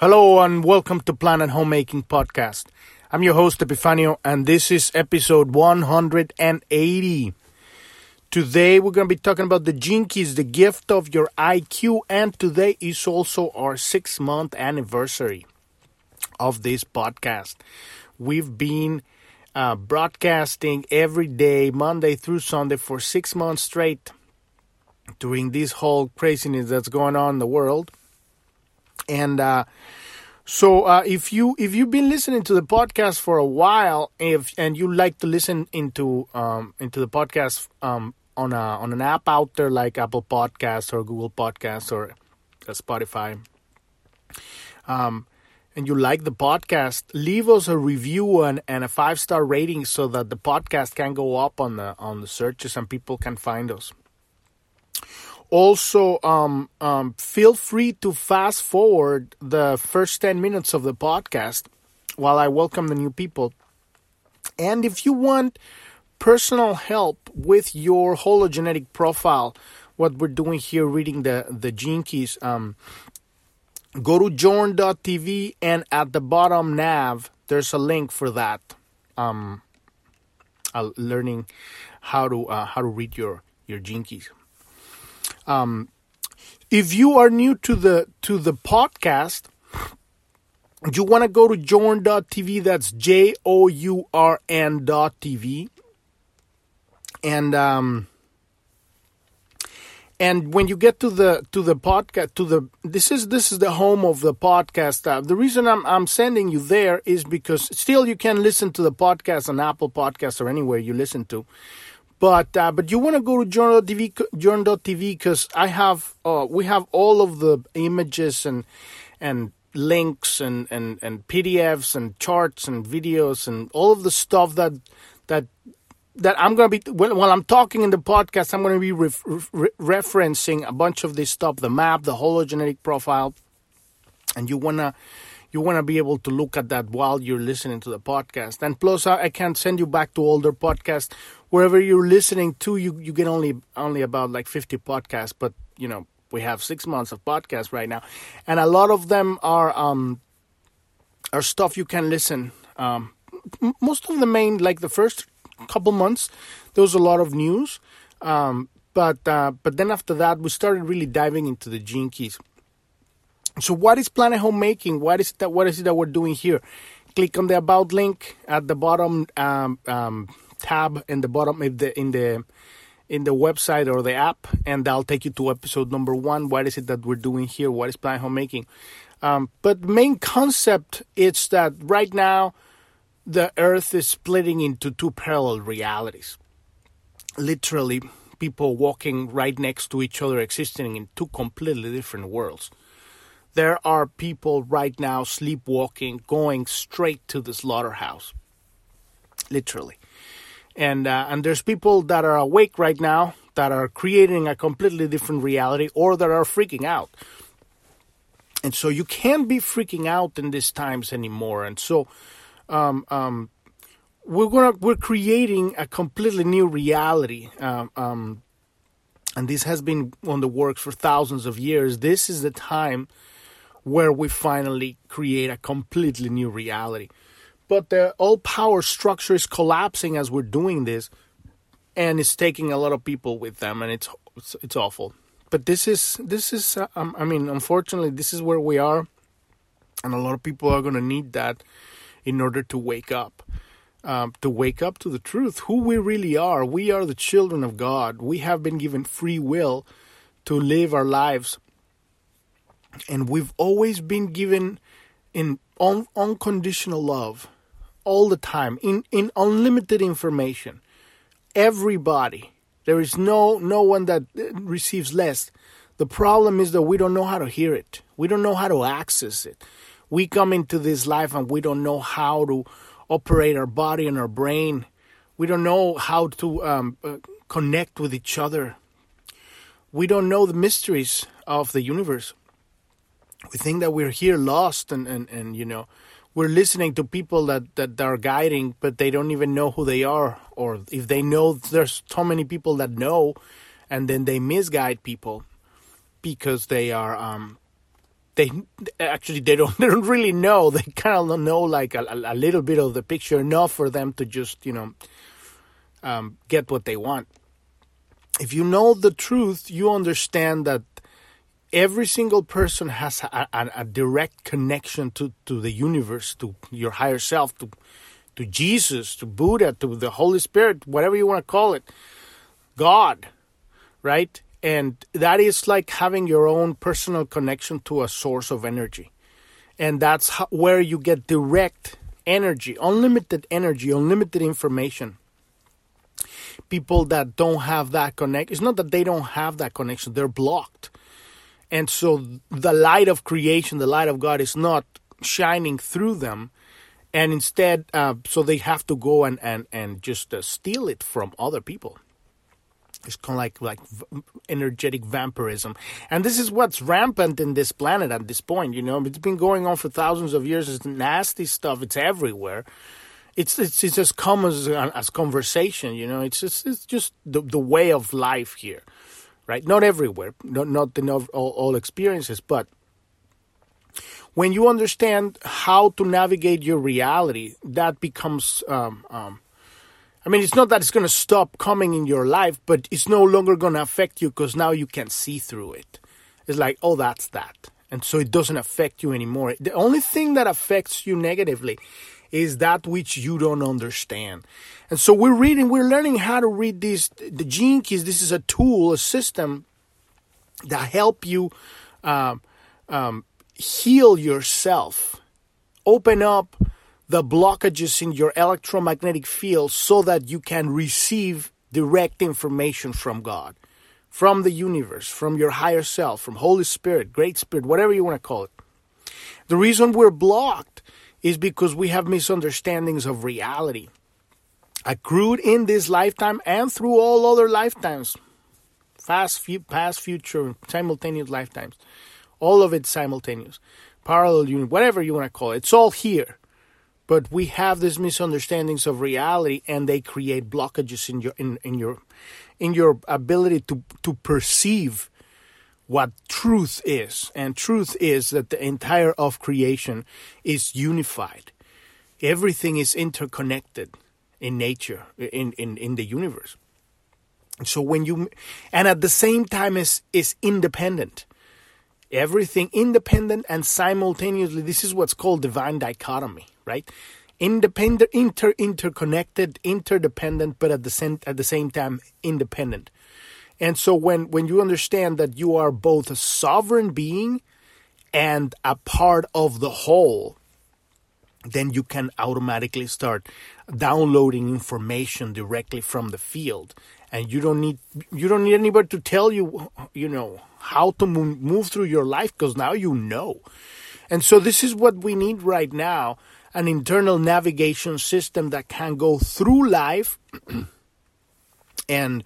Hello and welcome to Planet Homemaking Podcast. I'm your host Epifanio and this is episode 180. Today we're going to be talking about the Keys, the gift of your IQ, and today is also our six month anniversary of this podcast. We've been uh, broadcasting every day, Monday through Sunday, for six months straight during this whole craziness that's going on in the world. And uh, so, uh, if you if you've been listening to the podcast for a while, if and you like to listen into um, into the podcast um, on a on an app out there like Apple Podcasts or Google Podcasts or uh, Spotify, um, and you like the podcast, leave us a review and, and a five star rating so that the podcast can go up on the on the searches and people can find us. Also, um, um, feel free to fast forward the first 10 minutes of the podcast while I welcome the new people. And if you want personal help with your hologenetic profile, what we're doing here, reading the, the gene keys, um, go to journ.tv and at the bottom nav, there's a link for that. Um, uh, learning how to uh, how to read your your gene keys. Um, if you are new to the to the podcast, you want to go to journ.tv. That's J O U R N dot TV. And um, and when you get to the to the podcast to the this is this is the home of the podcast. Uh, the reason I'm I'm sending you there is because still you can listen to the podcast on Apple Podcasts or anywhere you listen to. But uh, but you want to go to journ.tv journ.tv because I have uh, we have all of the images and and links and, and, and PDFs and charts and videos and all of the stuff that that that I'm to be well, while I'm talking in the podcast I'm to be ref, re- referencing a bunch of this stuff the map the hologenetic profile. And you want to you want to be able to look at that while you're listening to the podcast. And plus, I, I can send you back to older podcasts wherever you're listening to. You you get only only about like 50 podcasts, but you know we have six months of podcasts right now, and a lot of them are um are stuff you can listen. Um, most of the main like the first couple months, there was a lot of news. Um, but uh, but then after that, we started really diving into the gene keys so what is Planet Homemaking? What is that? What is it that we're doing here? Click on the About link at the bottom um, um, tab in the bottom in the in the in the website or the app, and that'll take you to episode number one. What is it that we're doing here? What is Planet Homemaking? Um, but the main concept is that right now the Earth is splitting into two parallel realities. Literally, people walking right next to each other, existing in two completely different worlds there are people right now sleepwalking, going straight to the slaughterhouse, literally. And uh, and there's people that are awake right now that are creating a completely different reality, or that are freaking out. And so you can't be freaking out in these times anymore. And so, um, um, we're gonna we're creating a completely new reality. Um, um, and this has been on the works for thousands of years. This is the time where we finally create a completely new reality. But the all power structure is collapsing as we're doing this, and it's taking a lot of people with them, and it's it's, it's awful. But this is this is uh, I mean, unfortunately, this is where we are, and a lot of people are going to need that in order to wake up. Um, to wake up to the truth, who we really are. We are the children of God. We have been given free will to live our lives and we've always been given in un- unconditional love all the time in, in unlimited information. Everybody. There is no no one that receives less. The problem is that we don't know how to hear it. We don't know how to access it. We come into this life and we don't know how to operate our body and our brain. We don't know how to um, uh, connect with each other. We don't know the mysteries of the universe we think that we're here lost and, and, and you know we're listening to people that, that are guiding but they don't even know who they are or if they know there's so many people that know and then they misguide people because they are um, they actually they don't they don't really know. They kind of know like a, a, little bit of the picture enough for them to just you know um, get what they want. If you know the truth, you understand that every single person has a, a, a direct connection to, to the universe, to your higher self, to to Jesus, to Buddha, to the Holy Spirit, whatever you want to call it, God, right? And that is like having your own personal connection to a source of energy. And that's how, where you get direct energy, unlimited energy, unlimited information. People that don't have that connection, it's not that they don't have that connection, they're blocked. And so the light of creation, the light of God is not shining through them and instead, uh, so they have to go and and and just uh, steal it from other people. It's kind of like like energetic vampirism, and this is what's rampant in this planet at this point. You know, it's been going on for thousands of years. It's nasty stuff. It's everywhere. It's it's it's as common as, as conversation. You know, it's just it's just the the way of life here, right? Not everywhere, not not in all, all experiences, but when you understand how to navigate your reality, that becomes. Um, um, I mean, it's not that it's going to stop coming in your life, but it's no longer going to affect you because now you can see through it. It's like, oh, that's that. And so it doesn't affect you anymore. The only thing that affects you negatively is that which you don't understand. And so we're reading, we're learning how to read these. The Gene Keys, this is a tool, a system that help you um, um, heal yourself. Open up the blockages in your electromagnetic field so that you can receive direct information from God, from the universe, from your higher self, from Holy Spirit, Great Spirit, whatever you want to call it. The reason we're blocked is because we have misunderstandings of reality, accrued in this lifetime and through all other lifetimes, past, past, future, simultaneous lifetimes all of it simultaneous, parallel union, whatever you want to call it. It's all here. But we have these misunderstandings of reality and they create blockages in your in, in your in your ability to, to perceive what truth is. And truth is that the entire of creation is unified. Everything is interconnected in nature, in, in, in the universe. So when you and at the same time is is independent everything independent and simultaneously. This is what's called divine dichotomy, right? Independent, inter, interconnected, interdependent, but at the same at the same time independent. And so when when you understand that you are both a sovereign being and a part of the whole, then you can automatically start downloading information directly from the field and you don't need you don't need anybody to tell you you know how to move through your life because now you know. And so this is what we need right now an internal navigation system that can go through life and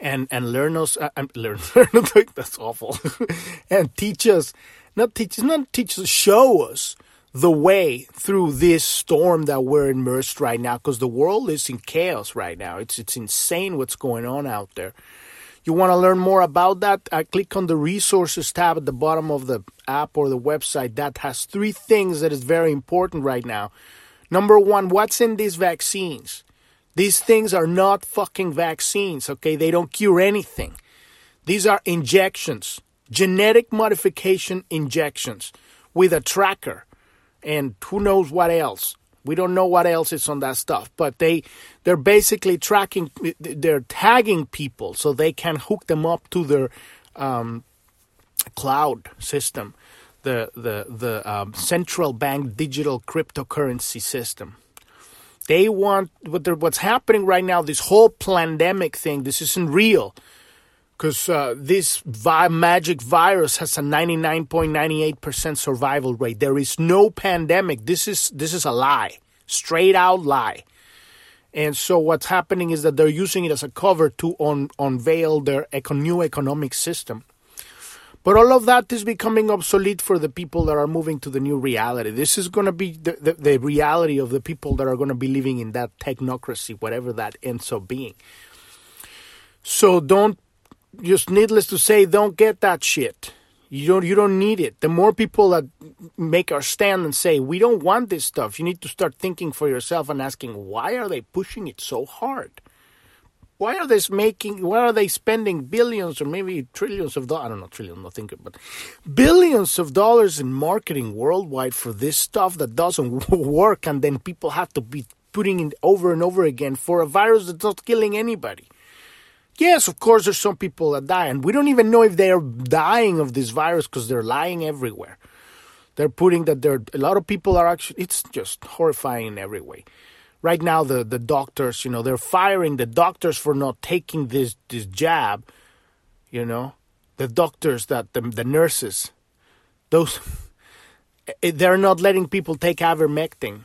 and and learn us uh, learn, learn that's awful and teach us not teach not teach us show us the way through this storm that we're immersed right now because the world is in chaos right now it's it's insane what's going on out there you want to learn more about that? I click on the resources tab at the bottom of the app or the website. That has three things that is very important right now. Number one, what's in these vaccines? These things are not fucking vaccines, okay? They don't cure anything. These are injections, genetic modification injections with a tracker and who knows what else. We don't know what else is on that stuff, but they they're basically tracking, they're tagging people so they can hook them up to their um, cloud system, the the the um, central bank digital cryptocurrency system. They want what what's happening right now. This whole pandemic thing. This isn't real because uh, this vi- magic virus has a 99.98% survival rate. There is no pandemic. This is this is a lie, straight out lie. And so what's happening is that they're using it as a cover to un- unveil their new economic system. But all of that is becoming obsolete for the people that are moving to the new reality. This is going to be the, the, the reality of the people that are going to be living in that technocracy, whatever that ends up being. So don't just needless to say, don't get that shit. You don't you don't need it. The more people that make our stand and say we don't want this stuff, you need to start thinking for yourself and asking why are they pushing it so hard? Why are they making? Why are they spending billions or maybe trillions of dollars? I don't know, trillion, not thinking, but billions of dollars in marketing worldwide for this stuff that doesn't work, and then people have to be putting it over and over again for a virus that's not killing anybody. Yes, of course, there's some people that die, and we don't even know if they are dying of this virus because they're lying everywhere. They're putting that there a lot of people are actually. It's just horrifying in every way. Right now, the the doctors, you know, they're firing the doctors for not taking this this jab. You know, the doctors that the the nurses, those they're not letting people take ivermectin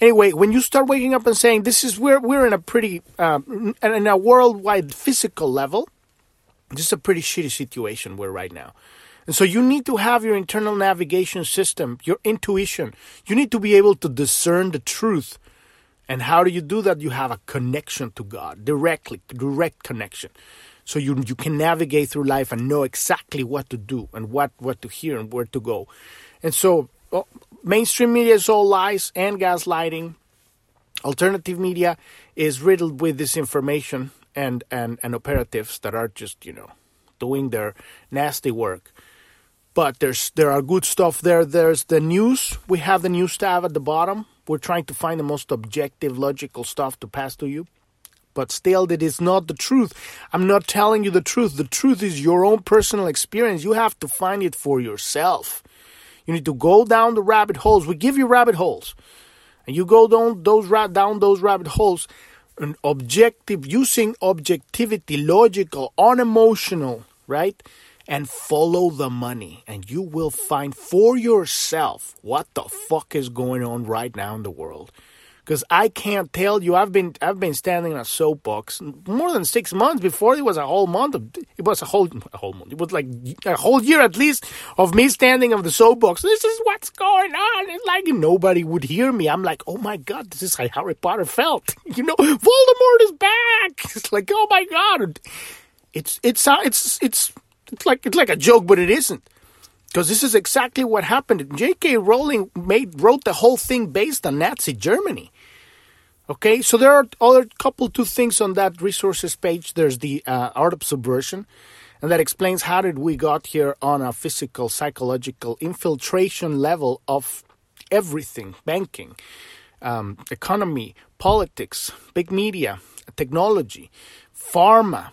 Anyway, when you start waking up and saying this is we're we're in a pretty um, in a worldwide physical level, this is a pretty shitty situation we're right now. And so you need to have your internal navigation system, your intuition. You need to be able to discern the truth. And how do you do that? You have a connection to God, directly, direct connection. So you you can navigate through life and know exactly what to do and what what to hear and where to go. And so well, mainstream media is all lies and gaslighting. Alternative media is riddled with disinformation and, and, and operatives that are just, you know, doing their nasty work. But there's there are good stuff there. There's the news. We have the news tab at the bottom. We're trying to find the most objective, logical stuff to pass to you. But still, that is not the truth. I'm not telling you the truth. The truth is your own personal experience. You have to find it for yourself. You need to go down the rabbit holes. We give you rabbit holes, and you go down those down those rabbit holes, and objective using objectivity, logical, unemotional, right? And follow the money, and you will find for yourself what the fuck is going on right now in the world because I can't tell you. I've been I've been standing on a soapbox more than six months before it was a whole month. Of, it was a whole a whole month. It was like a whole year at least of me standing on the soapbox. This is what's going on. It's like nobody would hear me. I'm like, oh my god, this is how Harry Potter felt. You know, Voldemort is back. It's like, oh my god. It's it's it's it's it's like it's like a joke, but it isn't because this is exactly what happened. J.K. Rowling made wrote the whole thing based on Nazi Germany. Okay, so there are other couple two things on that resources page. There's the uh, art of subversion, and that explains how did we got here on a physical, psychological infiltration level of everything: banking, um, economy, politics, big media, technology, pharma,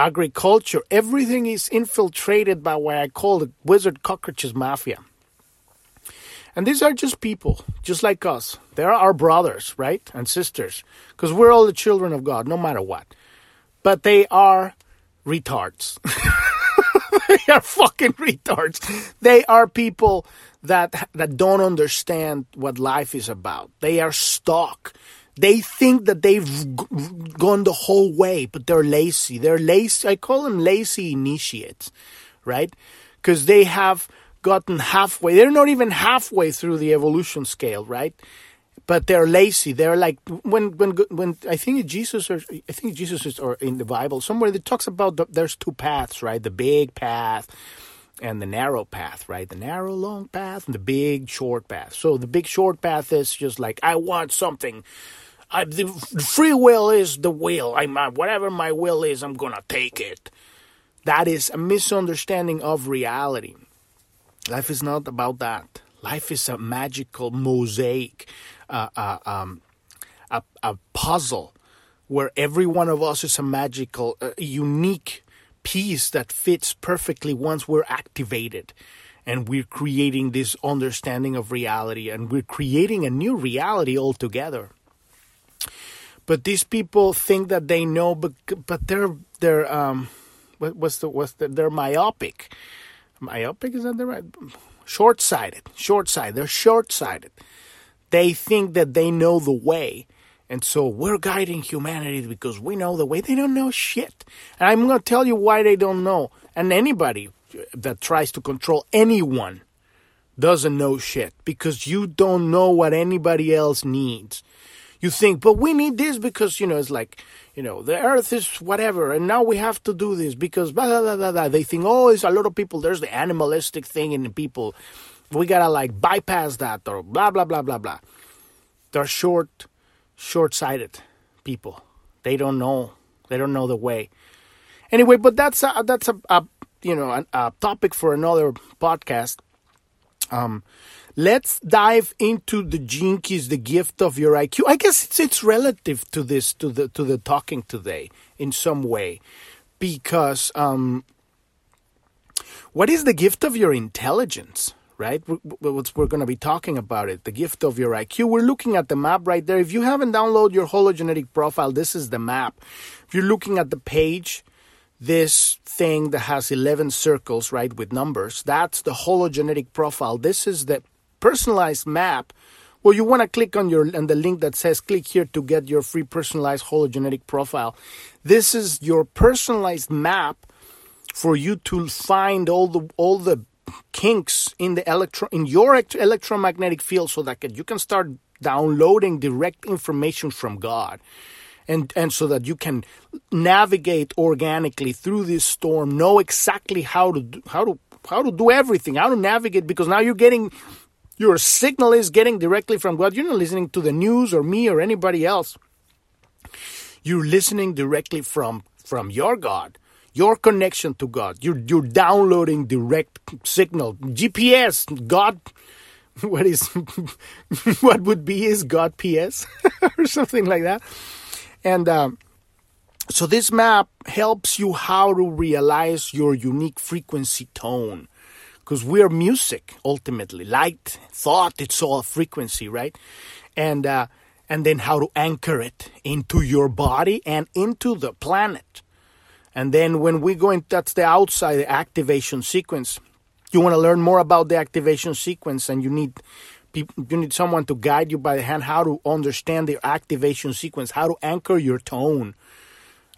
agriculture. Everything is infiltrated by what I call the wizard cockroaches mafia. And these are just people, just like us. They're our brothers, right? And sisters. Because we're all the children of God, no matter what. But they are retards. they are fucking retards. They are people that that don't understand what life is about. They are stuck. They think that they've gone the whole way, but they're lazy. They're lazy. I call them lazy initiates, right? Because they have gotten halfway. They're not even halfway through the evolution scale, right? But they're lazy. They're like when when when I think Jesus or I think Jesus is or in the Bible somewhere that talks about the, there's two paths, right? The big path and the narrow path, right? The narrow long path and the big short path. So the big short path is just like I want something. I, the free will is the will. I'm whatever my will is, I'm gonna take it. That is a misunderstanding of reality. Life is not about that. Life is a magical mosaic, uh, uh, um, a, a, puzzle where every one of us is a magical, uh, unique piece that fits perfectly once we're activated. And we're creating this understanding of reality and we're creating a new reality altogether. But these people think that they know, but but they're they're um, what, what's the what's the, they're myopic. Myopic is that the right? Short-sighted short-sighted they're short-sighted. They think that they know the way. And so we're guiding humanity because we know the way. They don't know shit. And i'm going to tell you why they don't know. And anybody that tries to control anyone doesn't know shit because you don't know what anybody else needs you think, but we need this because, you know, it's like, you know, the earth is whatever, and now we have to do this because blah, blah, blah, blah. They think, oh, it's a lot of people, there's the animalistic thing in people. We gotta like bypass that or blah, blah, blah, blah, blah. They're short, short sighted people. They don't know. They don't know the way. Anyway, but that's a, that's a, a you know a, a topic for another podcast. Um, let's dive into the gene keys, the gift of your IQ. I guess it's it's relative to this to the to the talking today in some way, because um, what is the gift of your intelligence? Right, we're going to be talking about it. The gift of your IQ. We're looking at the map right there. If you haven't downloaded your hologenetic profile, this is the map. If you're looking at the page, this thing that has 11 circles, right, with numbers, that's the hologenetic profile. This is the personalized map. Well, you want to click on your on the link that says click here to get your free personalized hologenetic profile. This is your personalized map for you to find all the all the kinks in the electro in your electromagnetic field so that you can start downloading direct information from God and and so that you can navigate organically through this storm know exactly how to do, how to how to do everything how to navigate because now you're getting your signal is getting directly from God. You're not listening to the news or me or anybody else. You're listening directly from from your God your connection to God. You're you're downloading direct signal. GPS God what is what would be his God PS or something like that. And um, so this map helps you how to realize your unique frequency tone. Because we're music ultimately, light, thought, it's all frequency, right? And uh, and then how to anchor it into your body and into the planet. And then when we go in, that's the outside the activation sequence. You want to learn more about the activation sequence, and you need you need someone to guide you by the hand how to understand the activation sequence, how to anchor your tone.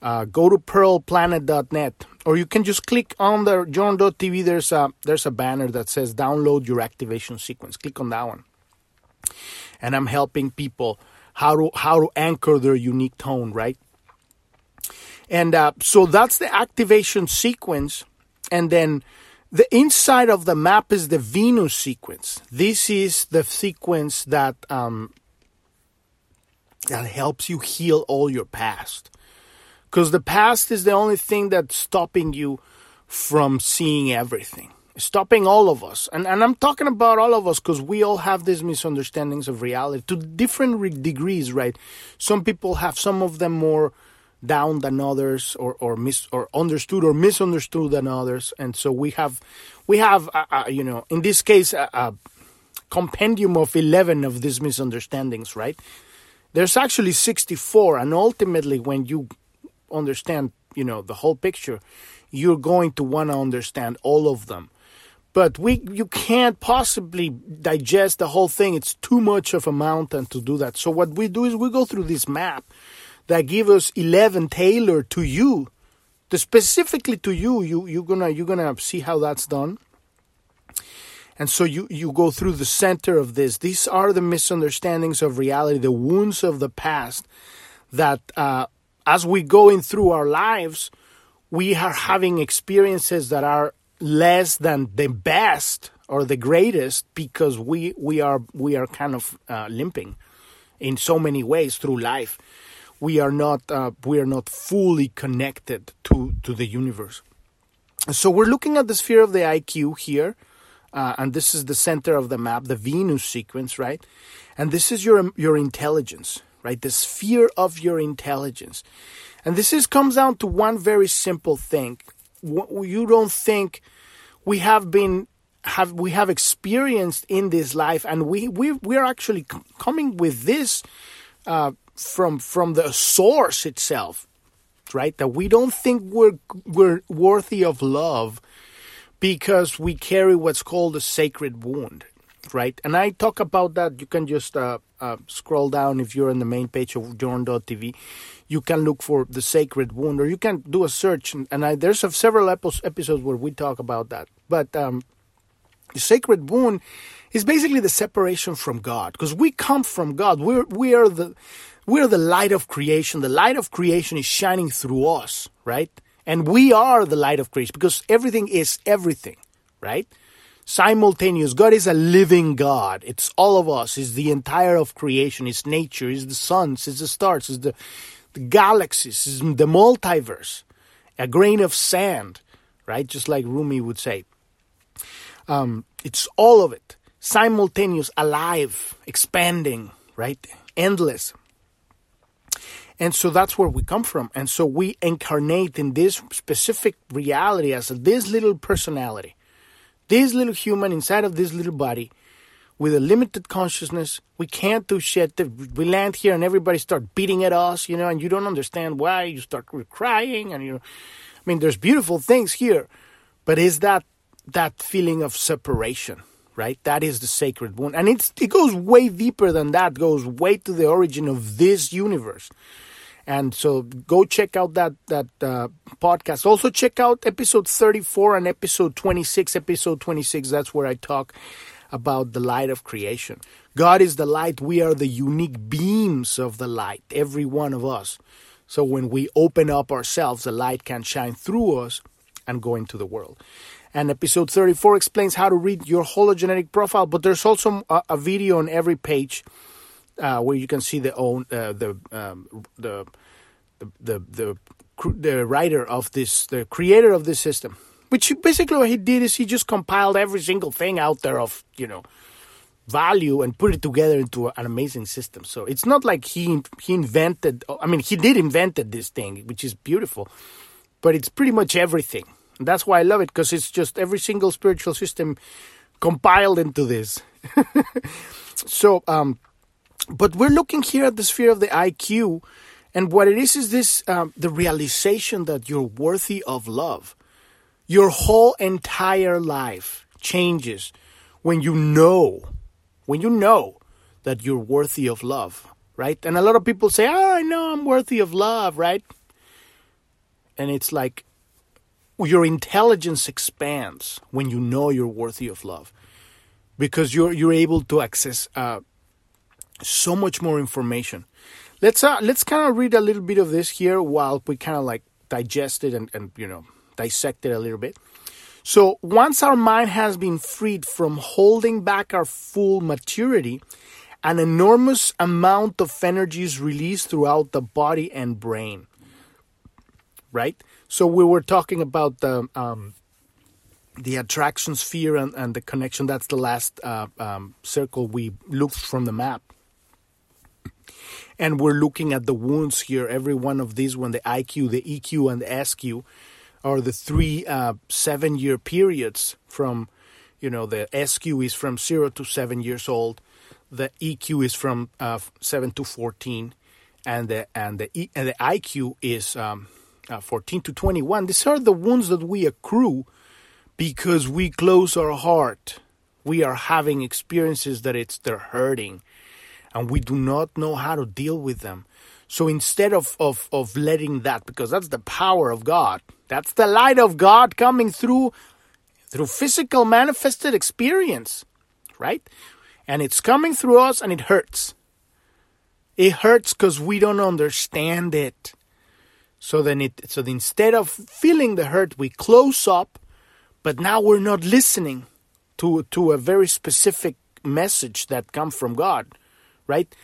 Uh, go to pearlplanet.net or you can just click on the journ.tv there's a there's a banner that says download your activation sequence. Click on that one. And i'm helping people how to how to anchor their unique tone right? And uh, so that's the activation sequence. And then the inside of the map is the Venus sequence. This is the sequence that um, that helps you heal all your past, because the past is the only thing that's stopping you from seeing everything, stopping all of us. And and I'm talking about all of us because we all have these misunderstandings of reality to different re- degrees, right? Some people have some of them more down than others or or mis or understood or misunderstood than others and so we have we have uh, uh, you know in this case a, a, compendium of 11 of these misunderstandings right there's actually 64 and ultimately when you understand you know the whole picture you're going to want to understand all of them. But we you can't possibly digest the whole thing. It's too much of a mountain to do that. So what we do is we go through this map that give us 11 tailored to you. Specifically to you you you're gonna you're gonna see how that's done. And so you you go through the center of this. These are the misunderstandings of reality the wounds of the past that uh, as we go in through our lives we are having experiences that are less than the best or the greatest because we we are we are kind of uh, limping in so many ways through life we are not uh, we are not fully connected to to the universe. So we're looking at the sphere of the IQ here, uh, and this is the center of the map, the Venus sequence, right? And this is your your intelligence, right? The sphere of your intelligence, and this is comes down to one very simple thing. You don't think we have been have we have experienced in this life, and we we we are actually coming with this uh, from from the source itself, right? That we don't think we're we're worthy of love because we carry what's called a sacred wound, right? And I talk about that. You can just uh, uh, scroll down if you're on the main page of Journ.tv. You can look for the sacred wound, or you can do a search. And, I, there's several episodes where we talk about that. But um, the sacred wound is basically the separation from God, because we come from God. We're we are the we're the light of creation. The light of creation is shining through us, right? And we are the light of creation because everything is everything, right? Simultaneous. God is a living God. It's all of us. It's the entire of creation. It's nature. It's the suns. It's the stars. It's the, the galaxies. It's the multiverse. A grain of sand, right? Just like Rumi would say. Um, it's all of it. Simultaneous, alive, expanding, right? Endless. And so that's where we come from. And so we incarnate in this specific reality as this little personality, this little human inside of this little body with a limited consciousness. We can't do shit. We land here and everybody start beating at us, you know, and you don't understand why. You start crying and you I mean, there's beautiful things here, but is that that feeling of separation? right? That is the sacred wound, and it's it goes way deeper than that. It goes way to the origin of this universe. And so go check out that that uh, podcast. Also check out episode 34 and episode 26. Episode 26 that's where I talk about the light of creation. God is the light. We are the unique beams of the light, every one of us. So when we open up ourselves, the light can shine through us and go into the world. And episode 34 explains how to read your hologenetic profile, but there's also a, a video on every page uh, where you can see the own uh, the, um, the the the the writer of this, the creator of this system. Which basically what he did is he just compiled every single thing out there of you know value and put it together into an amazing system. So it's not like he he invented. I mean, he did invented this thing, which is beautiful, but it's pretty much everything. And that's why I love it because it's just every single spiritual system compiled into this. so um, but we're looking here at the sphere of the IQ, and what it is is this um, the realization that you're worthy of love. Your whole entire life changes when you know, when you know that you're worthy of love, right? And a lot of people say, "Oh, I know I'm worthy of love," right? And it's like your intelligence expands when you know you're worthy of love, because you're you're able to access uh, so much more information. Let's uh, let's kind of read a little bit of this here while we kind of like digest it and, and you know dissect it a little bit. So once our mind has been freed from holding back our full maturity, an enormous amount of energy is released throughout the body and brain. Right. So we were talking about the um, the attraction sphere and, and the connection. That's the last uh, um, circle we looked from the map and we're looking at the wounds here. Every one of these, when the IQ, the EQ, and the SQ are the three uh, seven year periods from, you know, the SQ is from zero to seven years old, the EQ is from uh, seven to 14, and the, and the, e, and the IQ is um, uh, 14 to 21. These are the wounds that we accrue because we close our heart. We are having experiences that it's they're hurting and we do not know how to deal with them. So instead of, of, of letting that, because that's the power of God, that's the light of God coming through through physical manifested experience, right? And it's coming through us and it hurts. It hurts because we don't understand it. So then it so instead of feeling the hurt, we close up, but now we're not listening to to a very specific message that comes from God right?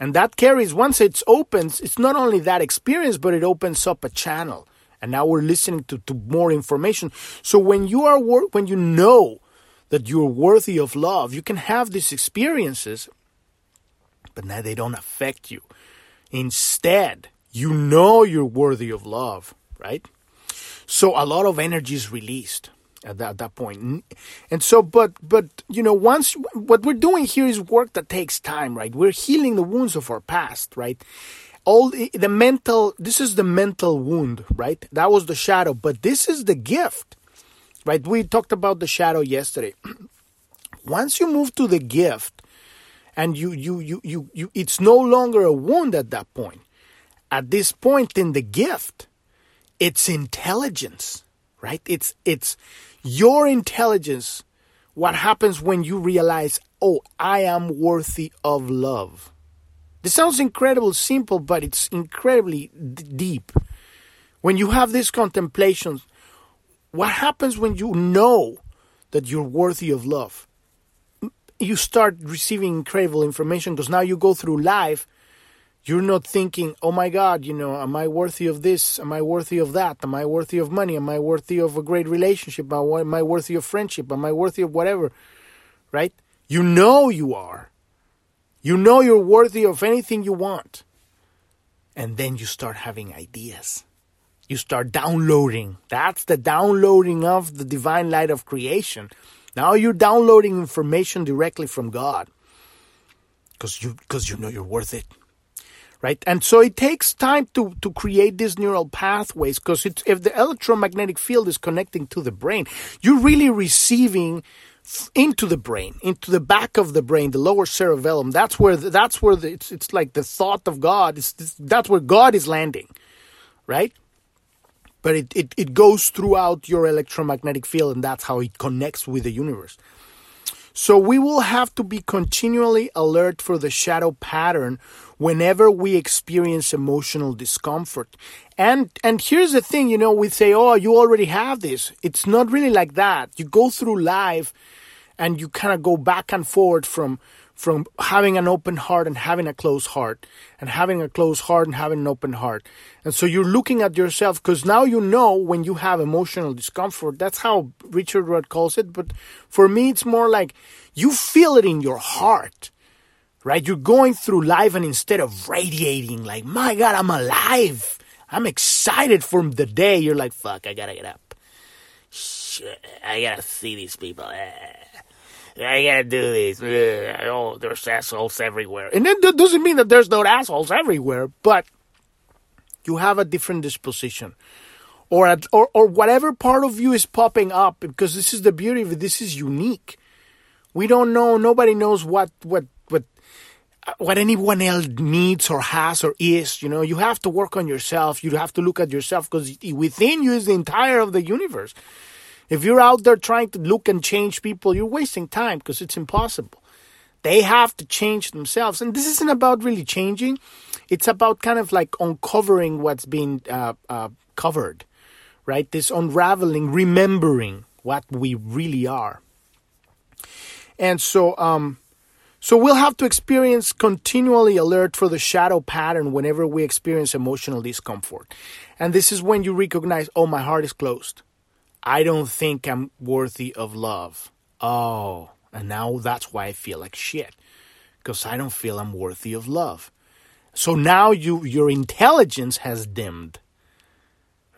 And that carries, once it's opens, it's not only that experience, but it opens up a channel. And now we're listening to, to more information. So when you are, wor- when you know that you're worthy of love, you can have these experiences, but now they don't affect you. Instead, you know you're worthy of love, right? So a lot of energy is released at that, at that point. And so, but, but, you know, once, what we're doing here is work that takes time, right? We're healing the wounds of our past, right? All the, the mental, this is the mental wound, right? That was the shadow, but this is the gift, right? We talked about the shadow yesterday. once you move to the gift, and you, you, you, you, you, it's no longer a wound at that point. At this point in the gift, it's intelligence, right? It's, it's, your intelligence, what happens when you realize, oh, I am worthy of love. This sounds incredibly simple, but it's incredibly d- deep. When you have these contemplations, what happens when you know that you're worthy of love? You start receiving incredible information because now you go through life you're not thinking, oh my God, you know, am I worthy of this? Am I worthy of that? Am I worthy of money? Am I worthy of a great relationship? Am I worthy of friendship? Am I worthy of whatever? Right? You know you are. You know you're worthy of anything you want. And then you start having ideas. You start downloading. That's the downloading of the divine light of creation. Now you're downloading information directly from God. Because you, cause you know you're worth it right? And so it takes time to, to create these neural pathways because if the electromagnetic field is connecting to the brain, you're really receiving into the brain, into the back of the brain, the lower cerebellum. That's where the, that's where the, it's it's like the thought of God. It's, it's, that's where God is landing, right? But it, it, it goes throughout your electromagnetic field, and that's how it connects with the universe. So we will have to be continually alert for the shadow pattern whenever we experience emotional discomfort. And and here's the thing, you know, we say, "Oh, you already have this." It's not really like that. You go through life and you kind of go back and forth from from having an open heart and having a closed heart and having a closed heart and having an open heart. And so you're looking at yourself because now you know when you have emotional discomfort. That's how Richard Rudd calls it. But for me, it's more like you feel it in your heart, right? You're going through life and instead of radiating like, my God, I'm alive. I'm excited for the day. You're like, fuck, I gotta get up. Shit, I gotta see these people. I gotta do this. Oh, there's assholes everywhere. And then that doesn't mean that there's no assholes everywhere, but you have a different disposition. Or, at, or, or whatever part of you is popping up, because this is the beauty of it, this is unique. We don't know, nobody knows what, what, what, what anyone else needs or has or is. You know, you have to work on yourself. You have to look at yourself because within you is the entire of the universe. If you're out there trying to look and change people, you're wasting time because it's impossible. They have to change themselves. And this isn't about really changing, it's about kind of like uncovering what's been uh, uh, covered, right? This unraveling, remembering what we really are. And so, um, so we'll have to experience continually alert for the shadow pattern whenever we experience emotional discomfort. And this is when you recognize, oh, my heart is closed. I don't think I'm worthy of love. Oh, and now that's why I feel like shit. Because I don't feel I'm worthy of love. So now you your intelligence has dimmed.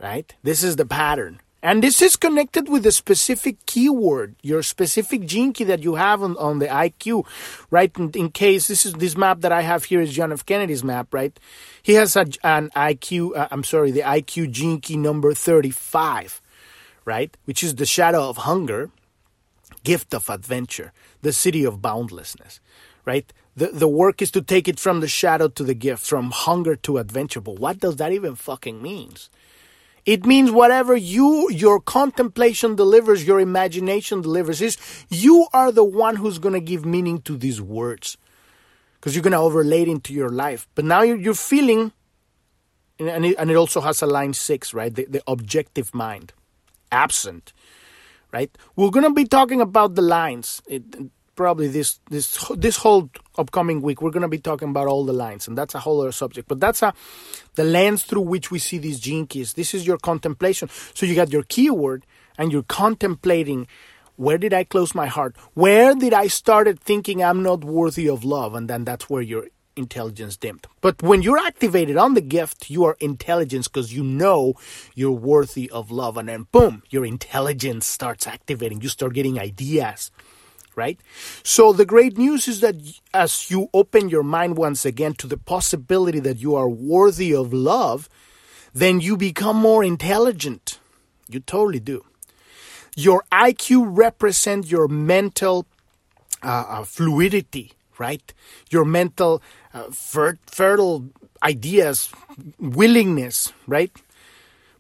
Right? This is the pattern. And this is connected with a specific keyword, your specific gene key that you have on, on the IQ, right? In, in, case this is this map that I have here is John F. Kennedy's map, right? He has a, an IQ, uh, I'm sorry, the IQ gene key number 35 right? Which is the shadow of hunger, gift of adventure, the Siddhi of boundlessness, right? The, the work is to take it from the shadow to the gift, from hunger to adventure. But what does that even fucking means? It means whatever you, your contemplation delivers, your imagination delivers, is you are the one who's going to give meaning to these words. Because you're going to overlay it into your life. But now you're, you're feeling, and it, and it also has a line six, right? The, the objective mind absent, right? We're going to be talking about the lines. It, probably this this this whole upcoming week we're going to be talking about all the lines and that's a whole other subject but that's a the lens through which we see these gene keys this is your contemplation so you got your keyword and you're contemplating where did i close my heart where did i started thinking i'm not worthy of love and then that's where you're intelligence dimmed. But when you're activated on the gift, you are intelligence because you know you're worthy of love. And then boom, your intelligence starts activating. You start getting ideas, right? So the great news is that as you open your mind once again to the possibility that you are worthy of love, then you become more intelligent. You totally do. Your IQ represents your mental uh, uh, fluidity, right? Your mental uh, fer- fertile ideas, willingness, right?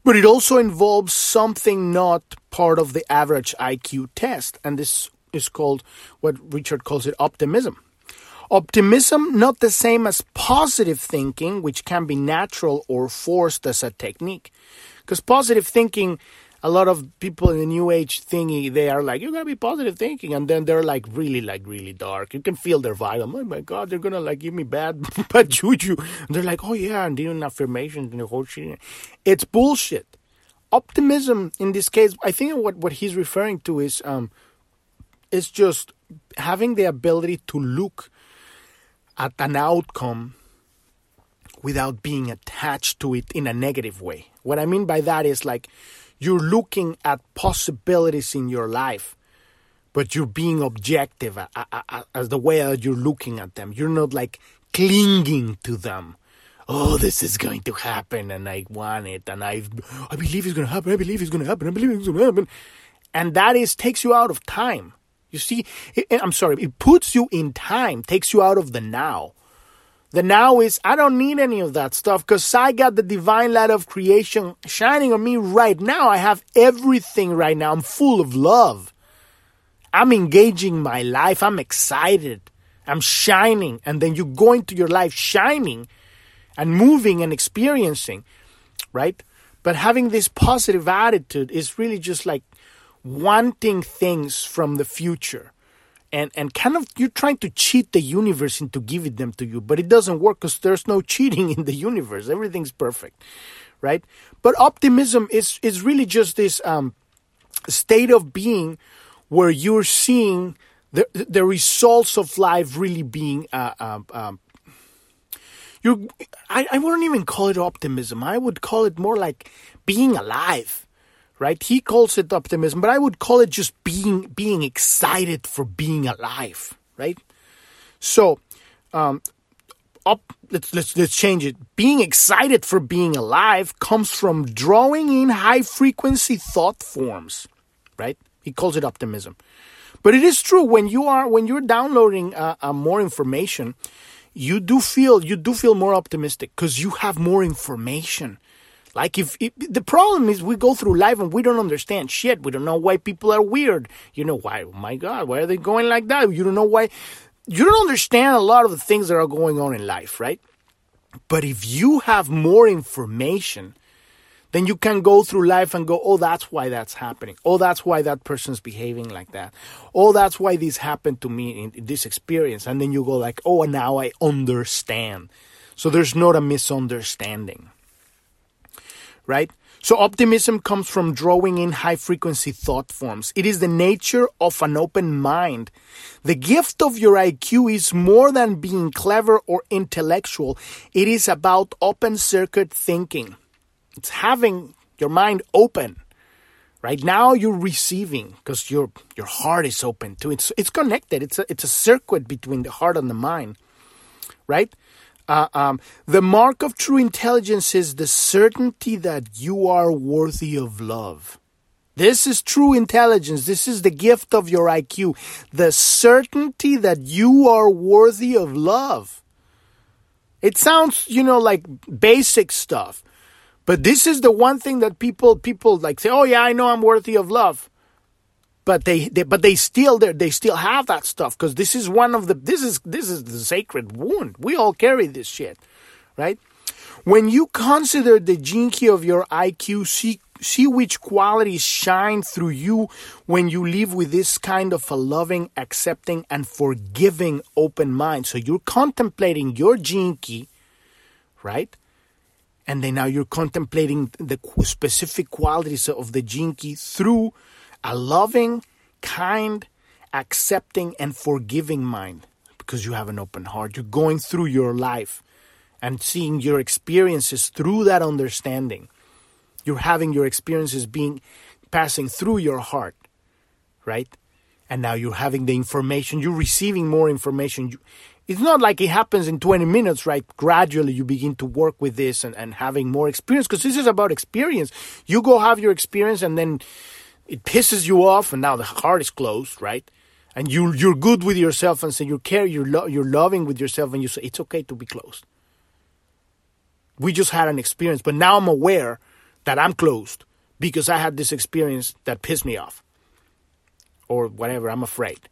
But it also involves something not part of the average IQ test, and this is called what Richard calls it optimism. Optimism, not the same as positive thinking, which can be natural or forced as a technique. Because positive thinking, a lot of people in the new age thingy, they are like, you gotta be positive thinking. And then they're like really, like really dark. You can feel their vibe. I'm Oh my God, they're to like give me bad, bad juju. And they're like, oh yeah, and doing affirmations and the whole shit. It's bullshit. Optimism in this case, I think what, what he's referring to is, um, is just having the ability to look at an outcome without being attached to it in a negative way. What I mean by that is like you're looking at possibilities in your life, but you're being objective uh, uh, uh, as the way that you're looking at them. You're not like clinging to them. Oh, this is going to happen, and I want it, and I, I believe it's going to happen. I believe it's going to happen. I believe it's going to happen, and that is takes you out of time. You see, it, I'm sorry, it puts you in time, takes you out of the now. The now is, I don't need any of that stuff because I got the divine light of creation shining on me right now. I have everything right now. I'm full of love. I'm engaging my life. I'm excited. I'm shining. And then you go into your life shining and moving and experiencing, right? But having this positive attitude is really just like wanting things from the future and and kind of you're trying to cheat the universe into giving them to you but it doesn't work because there's no cheating in the universe. Everything's perfect right? But optimism is is really just this um, state of being where you're seeing the the results of life really being uh, um, um, you I, I wouldn't even call it optimism. I would call it more like being alive right? He calls it optimism, but I would call it just being being excited for being alive, right? So, um, up. Let's let's let's change it. Being excited for being alive comes from drawing in high frequency thought forms, right? He calls it optimism, but it is true when you are when you're downloading uh, uh, more information, you do feel you do feel more optimistic because you have more information like if, if, the problem is we go through life and we don't understand shit. We don't know why people are weird. You know why? Oh my God, why are they going like that? You don't know why. You don't understand a lot of the things that are going on in life, right? But if you have more information, then you can go through life and go, oh, that's why that's happening. Oh, that's why that person's behaving like that. Oh, that's why this happened to me in, in this experience. And then you go like, oh, now I understand. So there's not a misunderstanding right? So optimism comes from drawing in high frequency thought forms. It is the nature of an open mind. The gift of your IQ is more than being clever or intellectual. It is about open circuit thinking. It's having your mind open. Right now you're receiving because your your heart is open too. It's, it's connected. It's a, it's a circuit between the heart and the mind. Right? Uh, um, the mark of true intelligence is the certainty that you are worthy of love. This is true intelligence. This is the gift of your IQ. The certainty that you are worthy of love. It sounds, you know, like basic stuff. But this is the one thing that people people like say, "Oh yeah, I know I'm worthy of love." But they, they but they still there they still have that stuff because this is one of the this is this is the sacred wound. We all carry this shit, right? When you consider the key of your IQ, see see which qualities shine through you when you live with this kind of a loving, accepting, and forgiving open mind. So you're contemplating your key, right? And then now you're contemplating the specific qualities of the key through a loving, kind, accepting, and forgiving mind because you have an open heart. You're going through your life and seeing your experiences through that understanding. You're having your experiences being passing through your heart, right? And now you're having the information, you're receiving more information. You, it's not like it happens in 20 minutes, right? Gradually you begin to work with this and, and having more experience because this is about experience. You go have your experience and then it pisses you off and now the heart is closed, right? And you you're good with yourself and say you care, you're lo- you're loving with yourself, and you say it's okay to be closed. We just had an experience, but now I'm aware that I'm closed because I had this experience that pissed me off, or whatever. I'm afraid,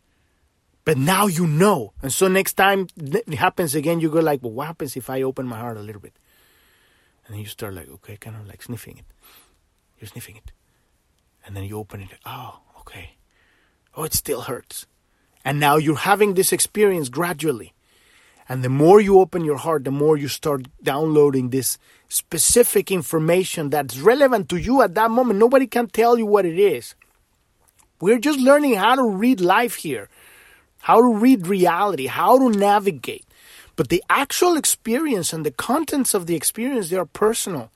But now you know. And so next time it happens again, you go like, well, what happens if I open my heart a little bit? And you start like, okay, kind of like sniffing it. You're sniffing it. And then you open it. Oh, okay. Oh, it still hurts. And now you're having this experience gradually. And the more you open your heart, the more you start downloading this specific information that's relevant to you at that moment. Nobody can tell you what it is. We're just learning how to read life here, how to read reality, how to navigate. But the actual experience and the contents of the experience, they are personal.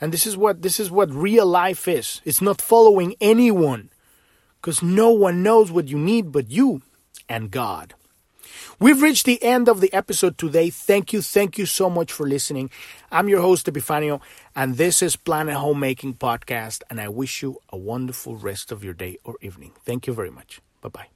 And this is what this is what real life is. It's not following anyone because no one knows what you need but you and God. We've reached the end of the episode today. Thank you, thank you so much for listening. I'm your host, Epifanio, and this is Planet Homemaking Podcast, and I wish you a wonderful rest of your day or evening. Thank you very much. Bye bye.